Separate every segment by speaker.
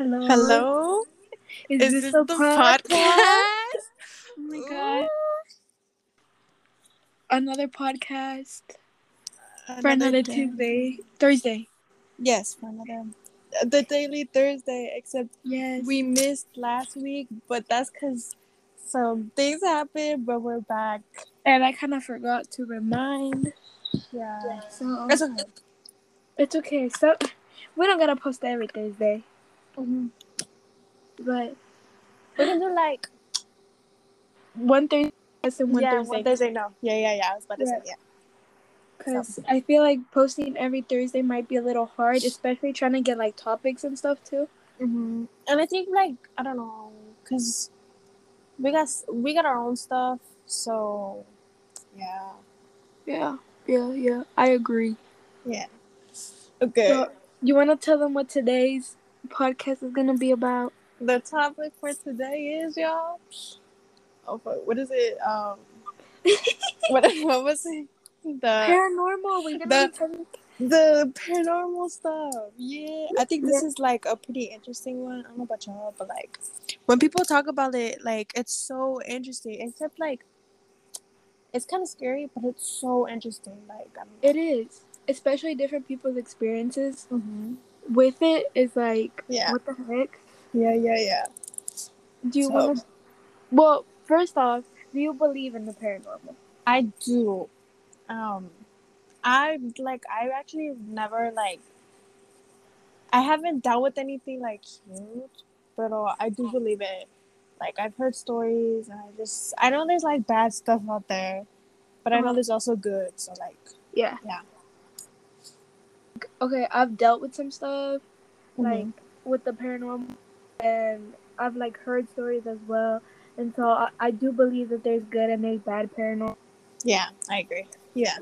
Speaker 1: Hello.
Speaker 2: Hello?
Speaker 1: Is,
Speaker 2: Is
Speaker 1: this,
Speaker 2: this
Speaker 1: a
Speaker 2: the
Speaker 1: podcast?
Speaker 2: podcast?
Speaker 1: Oh my god. Another podcast for another
Speaker 2: day.
Speaker 1: Tuesday. Thursday.
Speaker 2: Yes, for another. Uh, the daily Thursday, except
Speaker 1: Yes.
Speaker 2: we missed last week, but that's because some things happened, but we're back.
Speaker 1: and I kind of forgot to remind.
Speaker 2: Yeah.
Speaker 1: So
Speaker 2: It's okay.
Speaker 1: it's okay. So we don't gotta post every Thursday,
Speaker 2: Mhm.
Speaker 1: but
Speaker 2: We can do like.
Speaker 1: one Thursday and one
Speaker 2: yeah,
Speaker 1: Thursday.
Speaker 2: one Thursday, no. Yeah, yeah, yeah. I was about to say,
Speaker 1: Yeah.
Speaker 2: yeah.
Speaker 1: Because I feel like posting every Thursday might be a little hard, especially trying to get like topics and stuff too.
Speaker 2: hmm And I think, like, I don't know, because we got, we got our own stuff, so. Yeah.
Speaker 1: Yeah, yeah, yeah. I agree.
Speaker 2: Yeah. Okay.
Speaker 1: So, you want to tell them what today's podcast is gonna be about?
Speaker 2: the topic for today is y'all. Oh, fuck, what is it? Um, what what was it? The
Speaker 1: Paranormal. We're gonna
Speaker 2: the- the paranormal stuff. Yeah, I think this is like a pretty interesting one. I don't know about y'all, but like when people talk about it, like it's so interesting. Except like it's kind of scary, but it's so interesting. Like I don't.
Speaker 1: It is, especially different people's experiences
Speaker 2: Mhm.
Speaker 1: With it. Is like,
Speaker 2: Yeah.
Speaker 1: what the heck?
Speaker 2: Yeah, yeah, yeah.
Speaker 1: Do you
Speaker 2: So-
Speaker 1: want to? Well, first off, do you believe in the paranormal?
Speaker 2: I do. Um, I like. I actually never like. I haven't dealt with anything like huge, but uh, I do believe it. Like I've heard stories, and I just I know there's like bad stuff out there, but I know
Speaker 1: Uh-huh.
Speaker 2: there's also good. So like,
Speaker 1: Yeah.
Speaker 2: Yeah.
Speaker 1: Okay, I've dealt with some stuff like
Speaker 2: mhm.
Speaker 1: with the paranormal, and I've like heard stories as well. And so I, I do believe that there's good and there's bad paranormal.
Speaker 2: yeah, I agree. Yeah,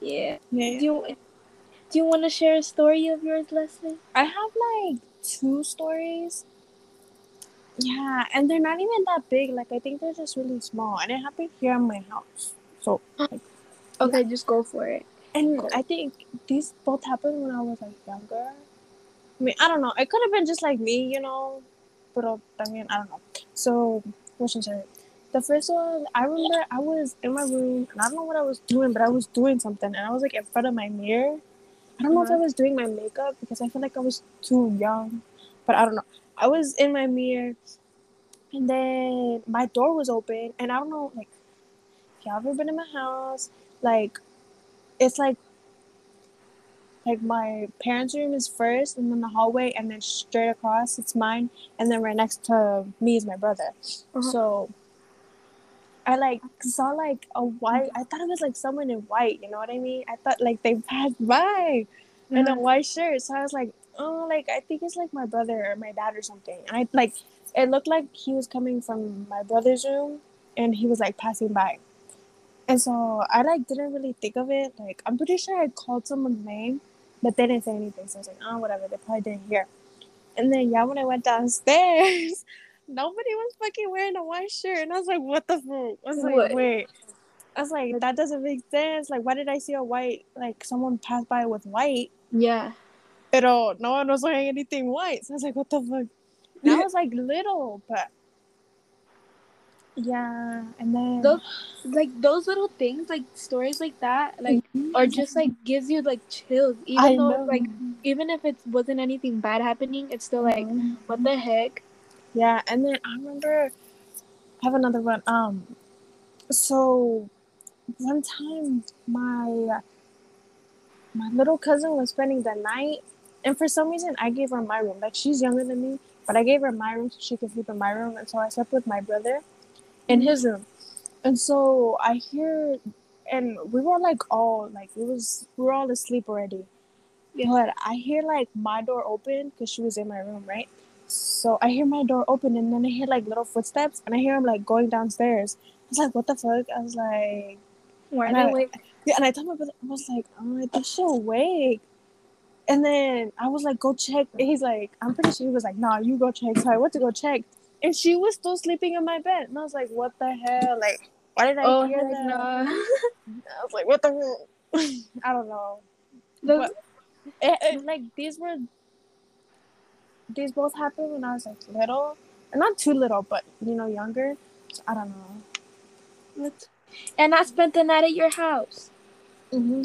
Speaker 1: Yeah.
Speaker 2: yeah.
Speaker 1: Do you do you want to share a story of yours, Leslie?
Speaker 2: I have like two stories. Yeah, and they're not even that big. Like I think they're just really small, and it happened here in my house. So
Speaker 1: Okay, just go for it.
Speaker 2: And I think these both happened when I was like younger. I mean, I don't know. It could have been just like me, you know. But uh, I mean, I don't know. So, what should I say? The first one, I remember I was in my room and I don't know what I was doing, but I was doing something and I was like in front of my mirror. I don't know if I
Speaker 1: Uh-huh.
Speaker 2: was doing my makeup because I feel like I was too young, but I don't know. I was in my mirror and then my door was open and I don't know, like, if y'all ever been in my house, like, it's like like my parents' room is first and then the hallway and then straight across it's mine and then right next to me is my brother.
Speaker 1: Uh-huh.
Speaker 2: so i like saw like a white i thought it was like someone in white you know what i mean? I thought like they passed by in a
Speaker 1: Uh-huh.
Speaker 2: white shirt. So i was like oh like i think it's like my brother or my dad or something. And i like it looked like he was coming from my brother's room and he was like passing by and so I like didn't really think of it. Like I'm pretty sure I called someone's name, but they didn't say anything. So I was like, oh whatever, they probably didn't hear. And then yeah, when I went downstairs, nobody was fucking wearing a white shirt. And I was like, what the fuck? I was like,
Speaker 1: What?
Speaker 2: wait. I was like, that doesn't make sense. Like, why did I see a white like someone pass by with white?
Speaker 1: Yeah.
Speaker 2: Pero no one was wearing anything white. So I was like, what the fuck? And I was like little, but yeah. And then
Speaker 1: Those like those little things, like stories like that, like or just like gives you like chills. Even
Speaker 2: I
Speaker 1: though
Speaker 2: know.
Speaker 1: like even if it wasn't anything bad happening, it's still like
Speaker 2: Mhm.
Speaker 1: what the heck?
Speaker 2: Yeah, and then I remember I have another one. Um, so one time my my little cousin was spending the night, and for some reason I gave her my room. Like she's younger than me, but I gave her my room so she could sleep in my room, and so I slept with my brother in his room. And so I hear, and we were like all like it was we were all asleep already.
Speaker 1: Yeah.
Speaker 2: But I hear like my door open because she was in my room, right? So I hear my door open and then I hear like little footsteps and I hear him like going downstairs. I was like, what the fuck? I was like,
Speaker 1: Why
Speaker 2: And
Speaker 1: they
Speaker 2: I-
Speaker 1: wait?
Speaker 2: yeah, and I told my brother, I was like, oh, I think she awake. And then I was like, go check. And he's like, I'm pretty sure he was like, nah, you go check. So I went to go check. And she was still sleeping in my bed. And I was like, what the hell? Like, why did I
Speaker 1: Oh
Speaker 2: hear that?
Speaker 1: nah.
Speaker 2: I was like, what the hell? I don't know.
Speaker 1: Those-
Speaker 2: But- It, it, like, these were these both happened when I was like little, and not too little, but you know, younger. So I don't know.
Speaker 1: What? And I spent the night at your house.
Speaker 2: Mm-hmm.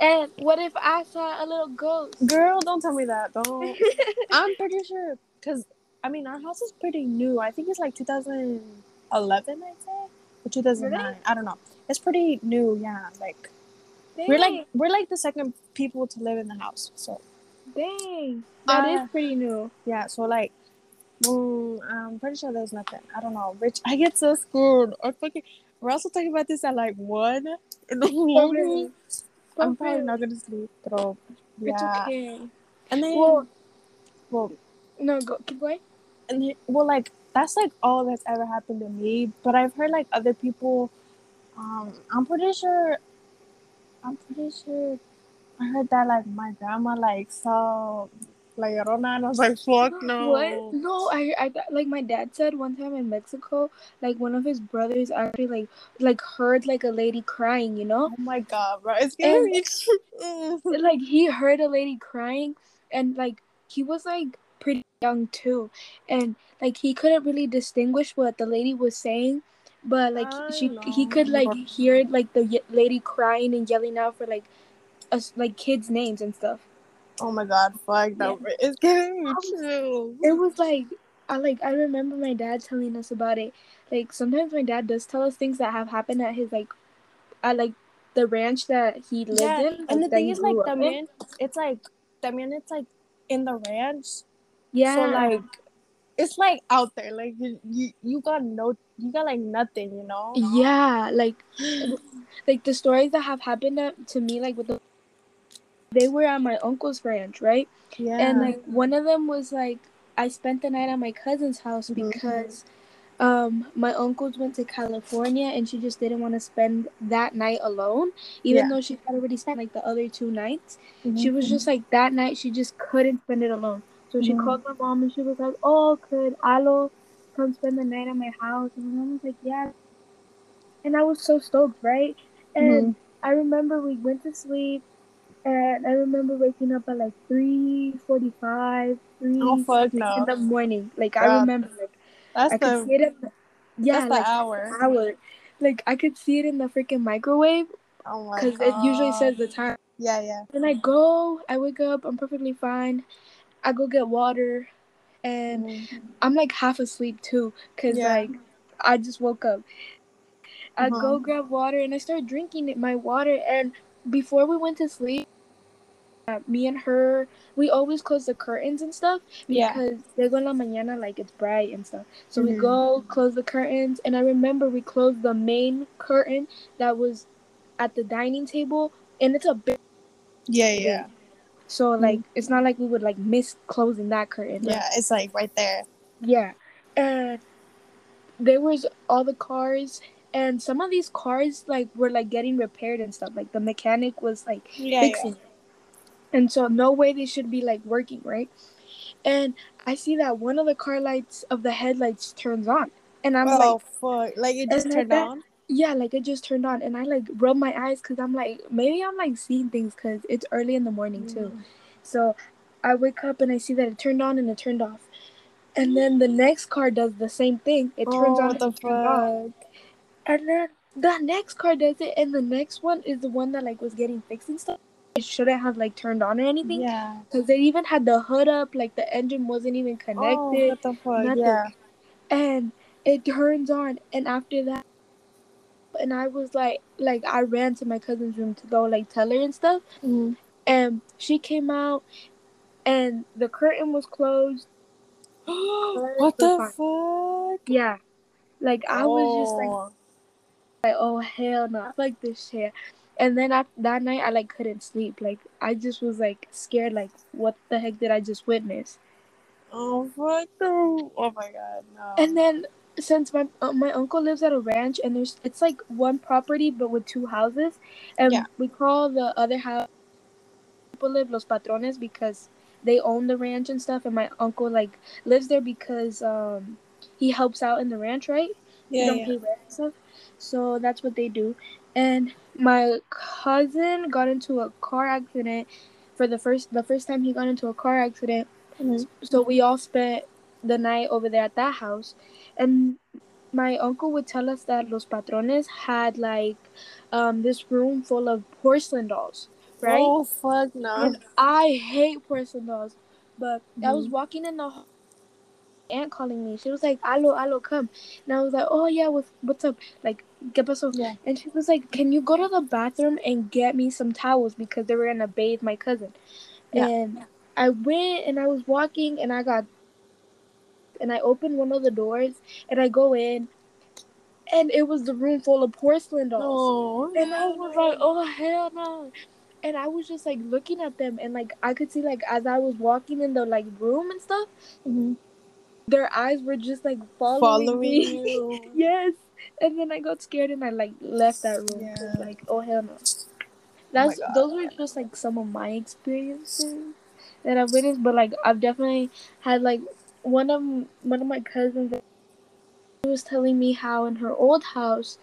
Speaker 1: And what if I saw a little ghost?
Speaker 2: Girl, don't tell me that. Don't. I'm pretty sure because I mean our house is pretty new. I think it's like 2011, I'd say, or 2009.
Speaker 1: Really?
Speaker 2: I don't know. It's pretty new. Yeah, like we're like we're like the second people to live in the house. So
Speaker 1: dang, that is
Speaker 2: Uh,
Speaker 1: pretty new.
Speaker 2: yeah, so like. Mm, I'm pretty sure there's nothing. I don't know. Rich, I get so scared. I fucking. We're also talking about this at like one in the morning. I'm probably not gonna sleep, but
Speaker 1: It's okay.
Speaker 2: And then,
Speaker 1: Well,
Speaker 2: well,
Speaker 1: no, go keep going.
Speaker 2: And well, like that's like all that's ever happened to me. But I've heard like other people. Um, I'm pretty sure. I'm pretty sure. I heard that like my grandma like saw La Llorona, and I was like, "Fuck no!"
Speaker 1: What? No, I, I like my dad said one time in Mexico, like one of his brothers actually like like heard like a lady crying, you know?
Speaker 2: Oh my god, bro! It's giving me.
Speaker 1: Like he heard a lady crying and like he was like pretty young too. And like he couldn't really distinguish what the lady was saying, but like
Speaker 2: I
Speaker 1: she he could like hear like the y- lady crying and yelling out for like us like kids names and stuff.
Speaker 2: oh my god, fuck that! bro. It's giving me um, chills.
Speaker 1: It was like I like I remember my dad telling us about it. Like sometimes my dad does tell us things that have happened at his like at like the ranch that he lived
Speaker 2: Yeah,
Speaker 1: in.
Speaker 2: and the thing is, like,
Speaker 1: grew up in.
Speaker 2: también, it's like, también, it's like in the ranch.
Speaker 1: Yeah,
Speaker 2: So like, it's like out there. Like you, you, you got no, you got like nothing. You know.
Speaker 1: yeah, like like the stories that have happened to, to me, like with the they were at my uncle's ranch, right?
Speaker 2: Yeah.
Speaker 1: And like one of them was like I spent the night at my cousin's house
Speaker 2: Mhm.
Speaker 1: because um my uncles went to California and she just didn't want to spend that night alone even
Speaker 2: Yeah.
Speaker 1: though she had already spent like the other two nights
Speaker 2: Mhm.
Speaker 1: she was just like that night she just couldn't spend it alone so she
Speaker 2: Mhm.
Speaker 1: called my mom and she was like oh could Alo come spend the night at my house and my mom was like yeah and I was so stoked right and
Speaker 2: Mhm.
Speaker 1: I remember we went to sleep and I remember waking up at like 3:45 3
Speaker 2: Oh fuck
Speaker 1: in the morning like
Speaker 2: God.
Speaker 1: I remember like
Speaker 2: That's
Speaker 1: I could see it in the, yeah
Speaker 2: that's the
Speaker 1: like
Speaker 2: hour.
Speaker 1: hour like I could see it in the freaking microwave
Speaker 2: Oh
Speaker 1: because
Speaker 2: god.
Speaker 1: it usually says the time
Speaker 2: Yeah, yeah.
Speaker 1: then I go I wake up I'm perfectly fine I go get water and
Speaker 2: Mhm.
Speaker 1: I'm like half asleep too because
Speaker 2: Yeah.
Speaker 1: like I just woke up. I
Speaker 2: Uh-huh.
Speaker 1: go grab water and I start drinking my water. And before we went to sleep, uh, me and her, we always close the curtains and stuff
Speaker 2: Yeah.
Speaker 1: because luego en la mañana like it's bright and stuff. So we
Speaker 2: Mhm.
Speaker 1: go close the curtains, and I remember we closed the main curtain that was at the dining table, and it's a big.
Speaker 2: Yeah, yeah.
Speaker 1: So mm-hmm. like it's not like we would like miss closing that curtain. like,
Speaker 2: Yeah, it's like right there.
Speaker 1: Yeah. And there was all the cars and some of these cars like were like getting repaired and stuff. Like the mechanic was like
Speaker 2: Yeah,
Speaker 1: fixing it. And so no way they should be like working, right? And I see that one of the car lights of the headlights turns on. And I'm like
Speaker 2: oh
Speaker 1: like
Speaker 2: fuck! Like it just turned
Speaker 1: that-
Speaker 2: on.
Speaker 1: Yeah, like it just turned on and I like rub my eyes cuz I'm like maybe I'm like seeing things cuz it's early in the morning too.
Speaker 2: Mm.
Speaker 1: So I wake up and I see that it turned on and it turned off. And then the next car does the same thing. It turns
Speaker 2: oh,
Speaker 1: on
Speaker 2: the
Speaker 1: and it turns off.
Speaker 2: fuck?
Speaker 1: And then the next car does it and the next one is the one that like was getting fixed and stuff. It shouldn't have like turned on or anything.
Speaker 2: Yeah.
Speaker 1: Because they even had the hood up, like the engine wasn't even connected.
Speaker 2: Oh, what the fuck?
Speaker 1: nothing.
Speaker 2: Yeah.
Speaker 1: and it turns on and after that and I was like like I ran to my cousin's room to go like tell her and stuff.
Speaker 2: Mhm.
Speaker 1: And she came out and the curtain was closed.
Speaker 2: what the fuck?
Speaker 1: Yeah. Like I was just like,
Speaker 2: Oh.
Speaker 1: like oh hell no, like this shit. And then after that night I like couldn't sleep. Like I just was like scared like what the heck did I just witness?
Speaker 2: Oh fuck no! Oh my god, no.
Speaker 1: And then since my uh, my uncle lives at a ranch and there's it's like one property but with two houses and
Speaker 2: Yeah.
Speaker 1: we call the other house people live los patrones because they own the ranch and stuff and my uncle like lives there because um he helps out in the ranch right
Speaker 2: yeah, yeah.
Speaker 1: pay rent and stuff so that's what they do and my cousin got into a car accident for the first the first time he got into a car accident
Speaker 2: Mhm.
Speaker 1: So we all spent the night over there at that house, and my uncle would tell us that Los Patrones had like um, this room full of porcelain dolls, right?
Speaker 2: Oh fuck no.
Speaker 1: And I hate porcelain dolls, but I was
Speaker 2: Mhm.
Speaker 1: walking in the hall, aunt calling me. She was like, "Alo, alo, come," and I was like, "Oh yeah, what's what's up?" Like, ¿qué pasó?
Speaker 2: Yeah.
Speaker 1: And she was like, "Can you go to the bathroom and get me some towels because they were gonna bathe my cousin?"
Speaker 2: Yeah.
Speaker 1: And I went and I was walking and I got and I opened one of the doors and I go in and it was the room full of porcelain dolls.
Speaker 2: No.
Speaker 1: And I was like, oh hell no. And I was just like looking at them and like I could see like as I was walking in the like room and stuff,
Speaker 2: Mhm.
Speaker 1: their eyes were just like following,
Speaker 2: Following
Speaker 1: me.
Speaker 2: you.
Speaker 1: yes. And then I got scared and I like left that room.
Speaker 2: Yeah.
Speaker 1: Like, oh hell no. That's
Speaker 2: God.
Speaker 1: those were just like some of my experiences that I've witnessed, but like I've definitely had like one of one of my cousins was telling me how in her old house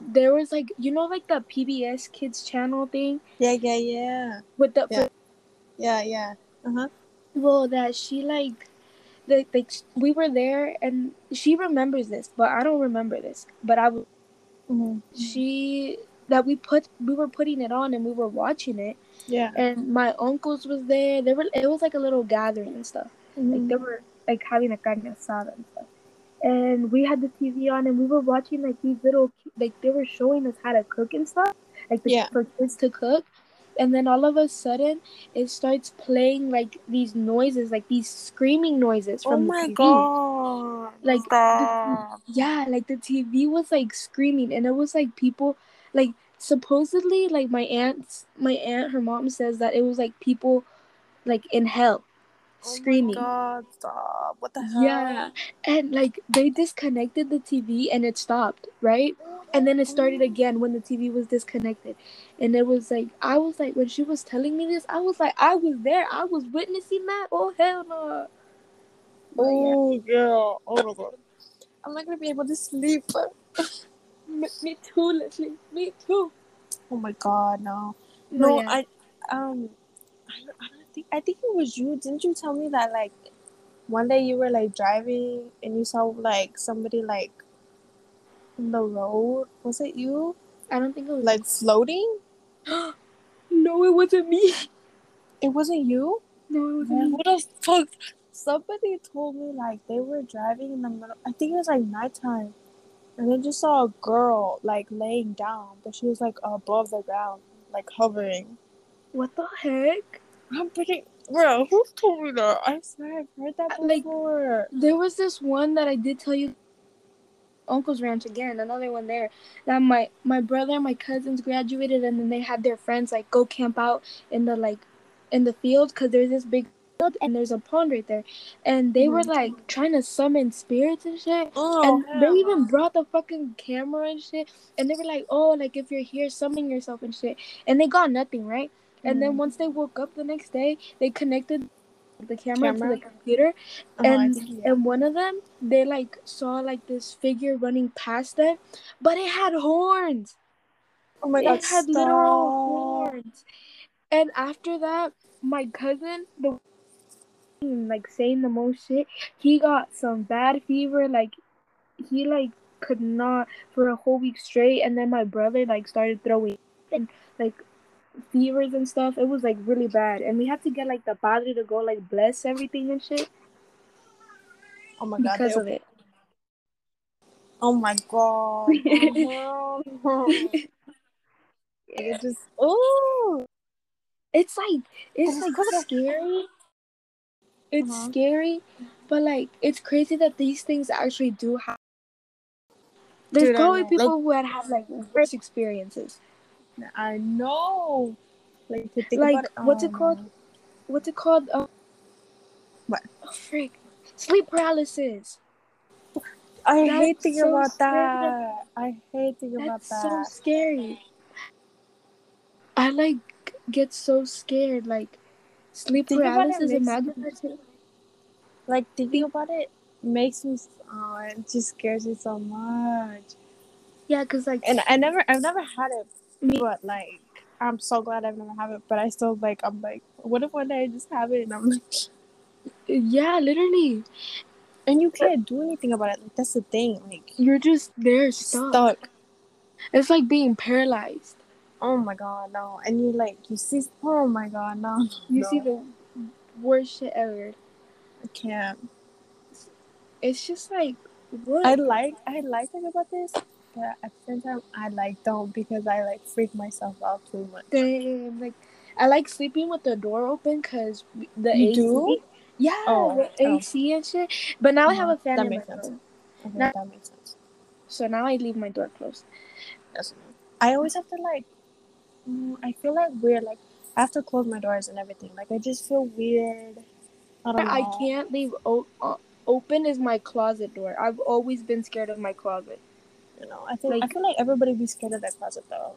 Speaker 1: there was like you know like the PBS Kids channel thing
Speaker 2: Yeah, yeah, yeah.
Speaker 1: with the
Speaker 2: Yeah. Yeah, yeah. Uh-huh.
Speaker 1: well that she like the like we were there and she remembers this but I don't remember this but I was
Speaker 2: Mm-hmm.
Speaker 1: she that we put we were putting it on and we were watching it
Speaker 2: Yeah.
Speaker 1: and my uncles was there There were it was like a little gathering and stuff like they
Speaker 2: Mhm.
Speaker 1: were like having a carne asada and stuff and we had the tv on and we were watching like these little like they were showing us how to cook and stuff like the,
Speaker 2: Yeah.
Speaker 1: for kids to cook and then all of a sudden it starts playing like these noises like these screaming noises
Speaker 2: Oh
Speaker 1: from
Speaker 2: my
Speaker 1: the TV.
Speaker 2: god.
Speaker 1: Like,
Speaker 2: Stop.
Speaker 1: yeah like the tv was like screaming and it was like people like supposedly like my aunt's my aunt her mom says that it was like people like in hell
Speaker 2: Oh my god, stop. What the hell?
Speaker 1: yeah and like they disconnected the tv and it stopped right and then it started again when the tv was disconnected and it was like i was like when she was telling me this i was like i was there i was witnessing that oh hell no yeah.
Speaker 2: Oh yeah. Oh my god. I'm not gonna be able to sleep.
Speaker 1: me, me too leslie me too
Speaker 2: Oh my god, no. No,
Speaker 1: yeah.
Speaker 2: I um I I don't think I think it was you. Didn't you tell me that like one day you were like driving and you saw like somebody like in the road? Was it you?
Speaker 1: i don't think it was
Speaker 2: Like floating?
Speaker 1: no it wasn't me
Speaker 2: It wasn't you?
Speaker 1: no it wasn't
Speaker 2: Man, what the fuck? Somebody told me like they were driving in the middle. I think it was like nighttime, and they just saw a girl like laying down, but she was like above the ground, like hovering.
Speaker 1: what the heck
Speaker 2: I'm pretty, bro. Who told me that? I swear I've heard that
Speaker 1: Like-
Speaker 2: before.
Speaker 1: There was this one that I did tell you. Uncle's Ranch again, another one there. That my my brother and my cousins graduated, and then they had their friends like go camp out in the like in the field because there's this big field and there's a pond right there, and they were
Speaker 2: Mhm.
Speaker 1: like trying to summon spirits and shit.
Speaker 2: Oh,
Speaker 1: and they even brought the fucking camera and shit, and they were like, "Oh, like if you're here, summon yourself and shit." And they got nothing, right? And then
Speaker 2: Mhm.
Speaker 1: once they woke up the next day, they connected the camera,
Speaker 2: Camera?
Speaker 1: to the computer,
Speaker 2: Uh-huh,
Speaker 1: and
Speaker 2: think, yeah.
Speaker 1: and one of them they like saw like this figure running past them but it had horns
Speaker 2: oh my god,
Speaker 1: it had literal horns and after that my cousin the like saying the most shit he got some bad fever like he like could not for a whole week straight and then my brother like started throwing and like fevers and stuff it was like really bad and we had to get like the padre to go like bless everything and shit
Speaker 2: Oh my god,
Speaker 1: because
Speaker 2: they-
Speaker 1: of it
Speaker 2: Oh my god. It just oh.
Speaker 1: It's like it's like
Speaker 2: like
Speaker 1: scary. It's
Speaker 2: Uh-huh.
Speaker 1: scary, but like it's crazy that these things actually do happen. There's
Speaker 2: Dude,
Speaker 1: probably people who had had like worse experiences.
Speaker 2: I know. Like to think
Speaker 1: Like,
Speaker 2: about it.
Speaker 1: what's
Speaker 2: oh,
Speaker 1: it called? What's it called? Um,
Speaker 2: What?
Speaker 1: Oh, freak! Sleep paralysis.
Speaker 2: I
Speaker 1: That's
Speaker 2: hate thinking
Speaker 1: so
Speaker 2: about
Speaker 1: scary.
Speaker 2: that. I hate thinking about that.
Speaker 1: That's so scary. I like get so scared. Like sleep
Speaker 2: Think
Speaker 1: paralysis. Imagine.
Speaker 2: Like thinking about it makes me. Oh, it just scares me so much.
Speaker 1: Yeah, cause like
Speaker 2: And I never, I've never had it,
Speaker 1: Me-
Speaker 2: but like, I'm so glad I've never have it. But I still like, I'm like, what if one day I just have it and I'm like,
Speaker 1: Yeah, literally.
Speaker 2: And you can't do anything about it. Like that's the thing. Like
Speaker 1: You're just there stuck.
Speaker 2: stuck.
Speaker 1: It's like being paralyzed.
Speaker 2: Oh my god, no. And you like you see oh my god, no.
Speaker 1: You
Speaker 2: no.
Speaker 1: see the worst shit ever.
Speaker 2: I can't.
Speaker 1: It's just like what?
Speaker 2: I like I like thing about this, but at the same time I like don't because I like freak myself out too much.
Speaker 1: Damn, like I like sleeping with the door open because the
Speaker 2: You
Speaker 1: AC.
Speaker 2: do?
Speaker 1: Yeah,
Speaker 2: Oh,
Speaker 1: the
Speaker 2: oh.
Speaker 1: AC and shit. But now I have
Speaker 2: Uh-huh.
Speaker 1: a fan
Speaker 2: That
Speaker 1: in my
Speaker 2: makes sense.
Speaker 1: room,
Speaker 2: Okay,
Speaker 1: Nah.
Speaker 2: that makes sense.
Speaker 1: so now I leave my door closed.
Speaker 2: That's I always have to like mm, I feel like weird, like I have to close my doors and everything. Like I just feel weird. I.
Speaker 1: I can't leave o- uh, open is my closet door. I've always been scared of my closet.
Speaker 2: You know, I think I feel like everybody be scared of that closet though.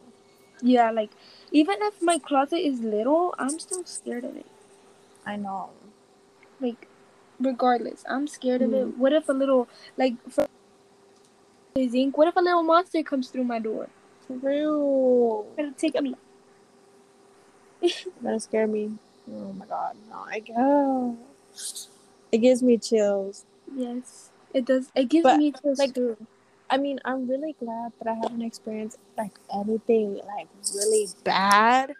Speaker 1: Yeah, like even if my closet is little, I'm still scared of it.
Speaker 2: I know.
Speaker 1: Like regardless, I'm scared of
Speaker 2: Mm.
Speaker 1: it. What if a little like for zinc? What if a little monster comes through my door?
Speaker 2: For real.
Speaker 1: It'll take me.
Speaker 2: That scare me. Oh my god. No, I go. It gives me chills.
Speaker 1: Yes, it does. It gives
Speaker 2: But,
Speaker 1: me chills
Speaker 2: like,
Speaker 1: too.
Speaker 2: I mean, I'm really glad that I haven't experienced like anything like really bad.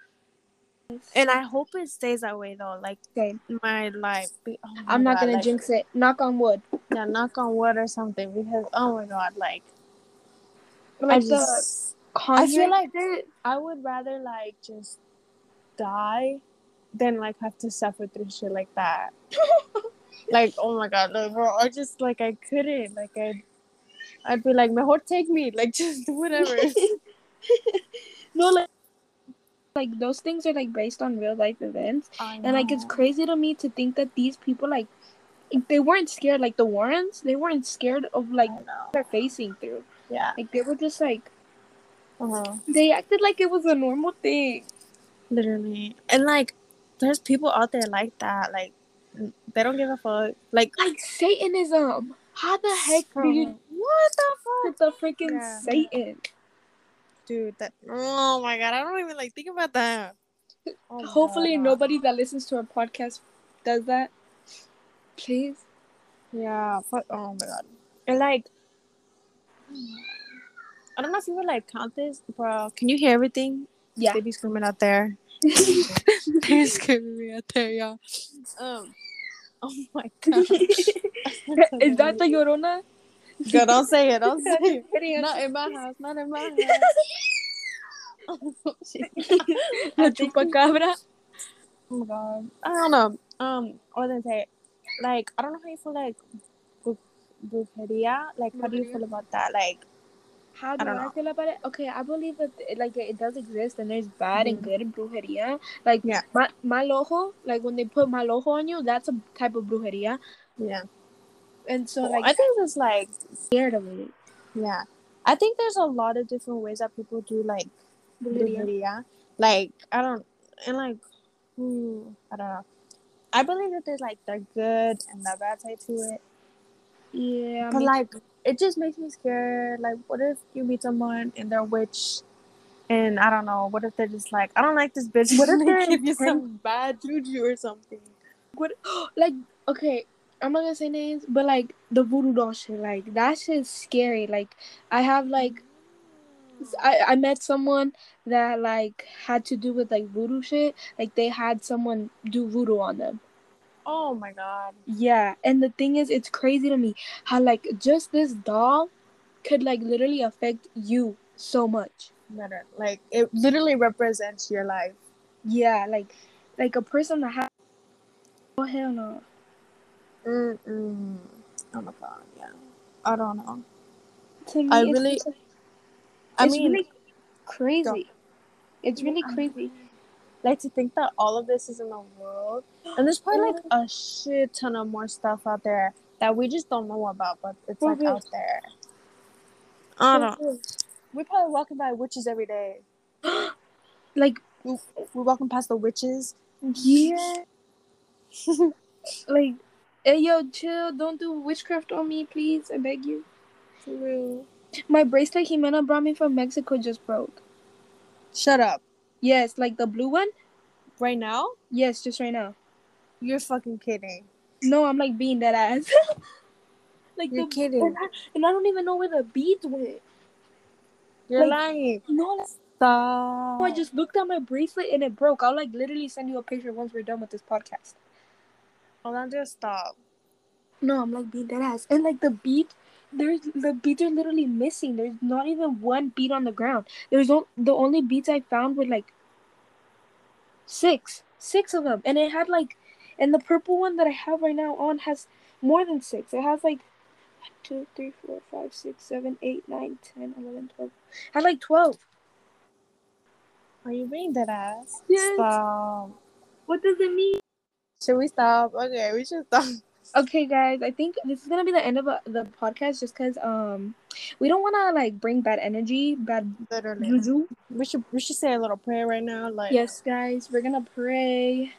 Speaker 2: And I hope it stays that way though. Like
Speaker 1: Same.
Speaker 2: my life. be- oh my
Speaker 1: I'm not
Speaker 2: God,
Speaker 1: gonna
Speaker 2: like,
Speaker 1: jinx it. Knock on wood.
Speaker 2: Yeah, knock on wood or something because oh my god, like I
Speaker 1: Like the
Speaker 2: just I feel like-. I would rather like just die than like have to suffer through shit like that. like oh my god, like, bro, I just like I couldn't like I. I'd be like, mejor take me, like just do whatever.
Speaker 1: no, like, like those things are like based on real life events, and like it's crazy to me to think that these people like they weren't scared like the Warrens. They weren't scared of like they're facing through.
Speaker 2: Yeah.
Speaker 1: Like they were just like
Speaker 2: Uh-huh.
Speaker 1: they acted like it was a normal thing.
Speaker 2: Literally, and like, there's people out there like that. Like, they don't give a fuck. Like,
Speaker 1: Like Satanism. How the heck do you
Speaker 2: What the fuck?
Speaker 1: with the freaking
Speaker 2: Yeah.
Speaker 1: Satan?
Speaker 2: dude that oh my god i don't even like think about that Oh
Speaker 1: Hopefully
Speaker 2: God.
Speaker 1: nobody that listens to our podcast does that. Please.
Speaker 2: yeah fuck oh my god and like i don't know if you would like count this bro can you hear everything
Speaker 1: Yeah.
Speaker 2: they be screaming out there they're screaming out there y'all um oh my god
Speaker 1: Is that the Llorona?
Speaker 2: Girl, don't say it don't say it not in my house not in my house oh, I think-
Speaker 1: chupacabra.
Speaker 2: Oh my god. I don't know. Um, or than say, like, I don't know how you feel like bru- brujeria. Like, how do you feel about that? Like,
Speaker 1: How do
Speaker 2: don't
Speaker 1: I, feel about it? Okay, I believe that it, like it does exist and there's bad and
Speaker 2: Mhm.
Speaker 1: good brujeria. Like
Speaker 2: Yeah.
Speaker 1: ma- mal ojo, like when they put malojo on you, that's a type of brujeria.
Speaker 2: yeah.
Speaker 1: And so like
Speaker 2: I think it's like,
Speaker 1: scared of it.
Speaker 2: yeah. I think there's a lot of different ways that people do like
Speaker 1: brujeria.
Speaker 2: Like, I don't, and like, hmm, I don't know. I believe that there's like the good and the bad side to it.
Speaker 1: Yeah,
Speaker 2: But like, it just makes me scared. Like, what if you meet someone and they're a witch? And I don't know. What if they're just like, I don't like this bitch.
Speaker 1: What if
Speaker 2: they
Speaker 1: they're
Speaker 2: give you some bad juju or something?
Speaker 1: what like okay i'm not gonna say names but like the voodoo doll shit like that shit's scary like i have like I, I met someone that like had to do with like voodoo shit like they had someone do voodoo on them
Speaker 2: Oh my god.
Speaker 1: yeah and the thing is it's crazy to me how like just this doll could like literally affect you so much
Speaker 2: Better. Like it literally represents your life.
Speaker 1: yeah like like a person that has oh hell no
Speaker 2: Mm-mm. Oh my god. Yeah. I don't know.
Speaker 1: to me
Speaker 2: I
Speaker 1: it's
Speaker 2: really- I
Speaker 1: it's
Speaker 2: mean,
Speaker 1: really crazy it's really crazy
Speaker 2: like to think that all of this is in the world, and there's probably like a shit ton of more stuff out there that we just don't know about, but it's like
Speaker 1: real.
Speaker 2: out there. I don't know. We probably walking by witches every day.
Speaker 1: like
Speaker 2: We we're walking past the witches. Mm-hmm.
Speaker 1: yeah like hey yo chill don't do witchcraft on me please i beg you
Speaker 2: For real.
Speaker 1: my bracelet Jimena brought me from mexico just broke
Speaker 2: Shut up.
Speaker 1: yes like the blue one
Speaker 2: Right now?
Speaker 1: yes just right now
Speaker 2: You're fucking kidding.
Speaker 1: No, I'm like being that ass. like
Speaker 2: You're
Speaker 1: the,
Speaker 2: kidding.
Speaker 1: And I, and I don't even know where the beads went.
Speaker 2: You're
Speaker 1: Like-
Speaker 2: lying.
Speaker 1: No, like,
Speaker 2: Stop.
Speaker 1: I just looked at my bracelet and it broke. I'll like literally send you a picture once we're done with this podcast.
Speaker 2: Just stop.
Speaker 1: No, I'm like being that ass. And like the bead, there's the beads are literally missing. There's not even one bead on the ground. There's no, the only beads I found were like six, six of them, and it had like, and the purple one that I have right now on has more than six. It has like one, two, three, four, five, six, seven, eight, nine, ten, eleven, twelve. I had like twelve.
Speaker 2: Are you being that ass?
Speaker 1: Yes.
Speaker 2: Stop.
Speaker 1: What does it mean?
Speaker 2: Should we stop? Okay, we should stop.
Speaker 1: Okay, guys, I think this is gonna be the end of uh, the podcast, just cause um, we don't wanna like bring bad energy, bad
Speaker 2: Literally.
Speaker 1: juju.
Speaker 2: We should we should say a little prayer right now. Like
Speaker 1: Yes, guys, we're gonna pray.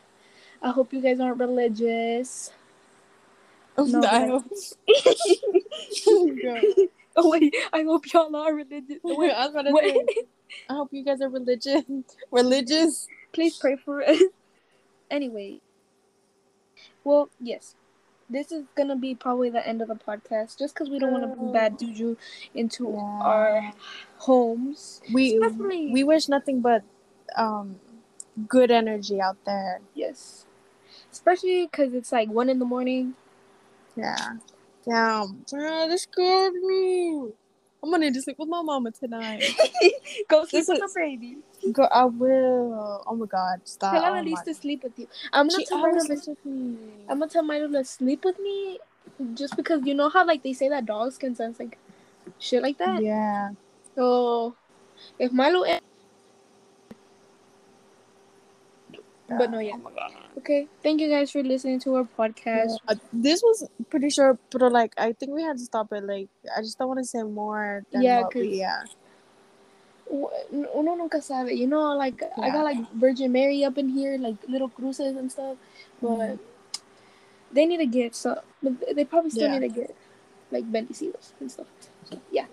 Speaker 1: I hope you guys aren't religious. No,
Speaker 2: I hope-
Speaker 1: oh wait, I hope y'all are religious. Wait,
Speaker 2: I was about to
Speaker 1: wait.
Speaker 2: say, I hope you guys are religious. Religious.
Speaker 1: Please pray for us. Anyway, well, yes, this is gonna be probably the end of the podcast, just because we don't want to bring bad juju into
Speaker 2: Yeah.
Speaker 1: our homes.
Speaker 2: We
Speaker 1: Especially-
Speaker 2: we wish nothing but um good energy out there.
Speaker 1: Yes, especially because it's like one in the morning.
Speaker 2: Yeah. Damn. Bro, this scared me. I'm gonna need to sleep with my mama tonight.
Speaker 1: Go sleep with the baby.
Speaker 2: Girl, I will. Oh my god, stop.
Speaker 1: Tell her
Speaker 2: oh
Speaker 1: at least to sleep with you. I'm gonna
Speaker 2: She
Speaker 1: tell Milo to
Speaker 2: sleeps with me.
Speaker 1: I'm gonna tell Milo to sleep with me, just because you know how like they say that dogs can sense like shit like that.
Speaker 2: Yeah.
Speaker 1: So if Milo, en- but no, yeah.
Speaker 2: Oh.
Speaker 1: Okay, thank you guys for listening to our podcast.
Speaker 2: Uh, this was pretty short, but like I think we had to stop it. Like I just don't want to say more than
Speaker 1: Yeah,
Speaker 2: what we
Speaker 1: 'cause-
Speaker 2: yeah.
Speaker 1: Uno nunca sabe, you know, like I got like Virgin Mary up in here, like little cruces and stuff, but
Speaker 2: Mhm.
Speaker 1: they need a gift, so, but they probably still
Speaker 2: Yeah.
Speaker 1: need a gift, like bendecidos and stuff. So, yeah.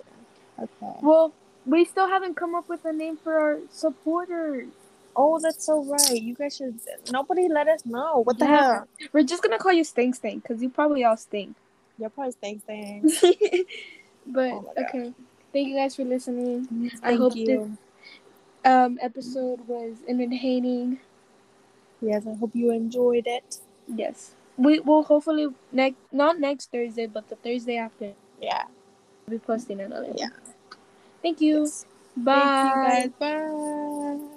Speaker 2: Okay.
Speaker 1: Well, we still haven't come up with a name for our supporters.
Speaker 2: Oh, that's so right. You guys should. Nobody let us know. What the
Speaker 1: Yeah.
Speaker 2: hell?
Speaker 1: We're just gonna call you Stink Stink because you probably all stink.
Speaker 2: Your price Stink Stink.
Speaker 1: but
Speaker 2: Oh
Speaker 1: okay, thank you guys for listening.
Speaker 2: Thank
Speaker 1: hope
Speaker 2: you.
Speaker 1: Um, episode was entertaining.
Speaker 2: Yes, I hope you enjoyed it.
Speaker 1: Yes, we will hopefully next not next Thursday, but the Thursday after
Speaker 2: Yeah.
Speaker 1: we'll be posting another.
Speaker 2: Yeah.
Speaker 1: Thank you.
Speaker 2: Yes.
Speaker 1: Bye.
Speaker 2: Thank you guys. Bye.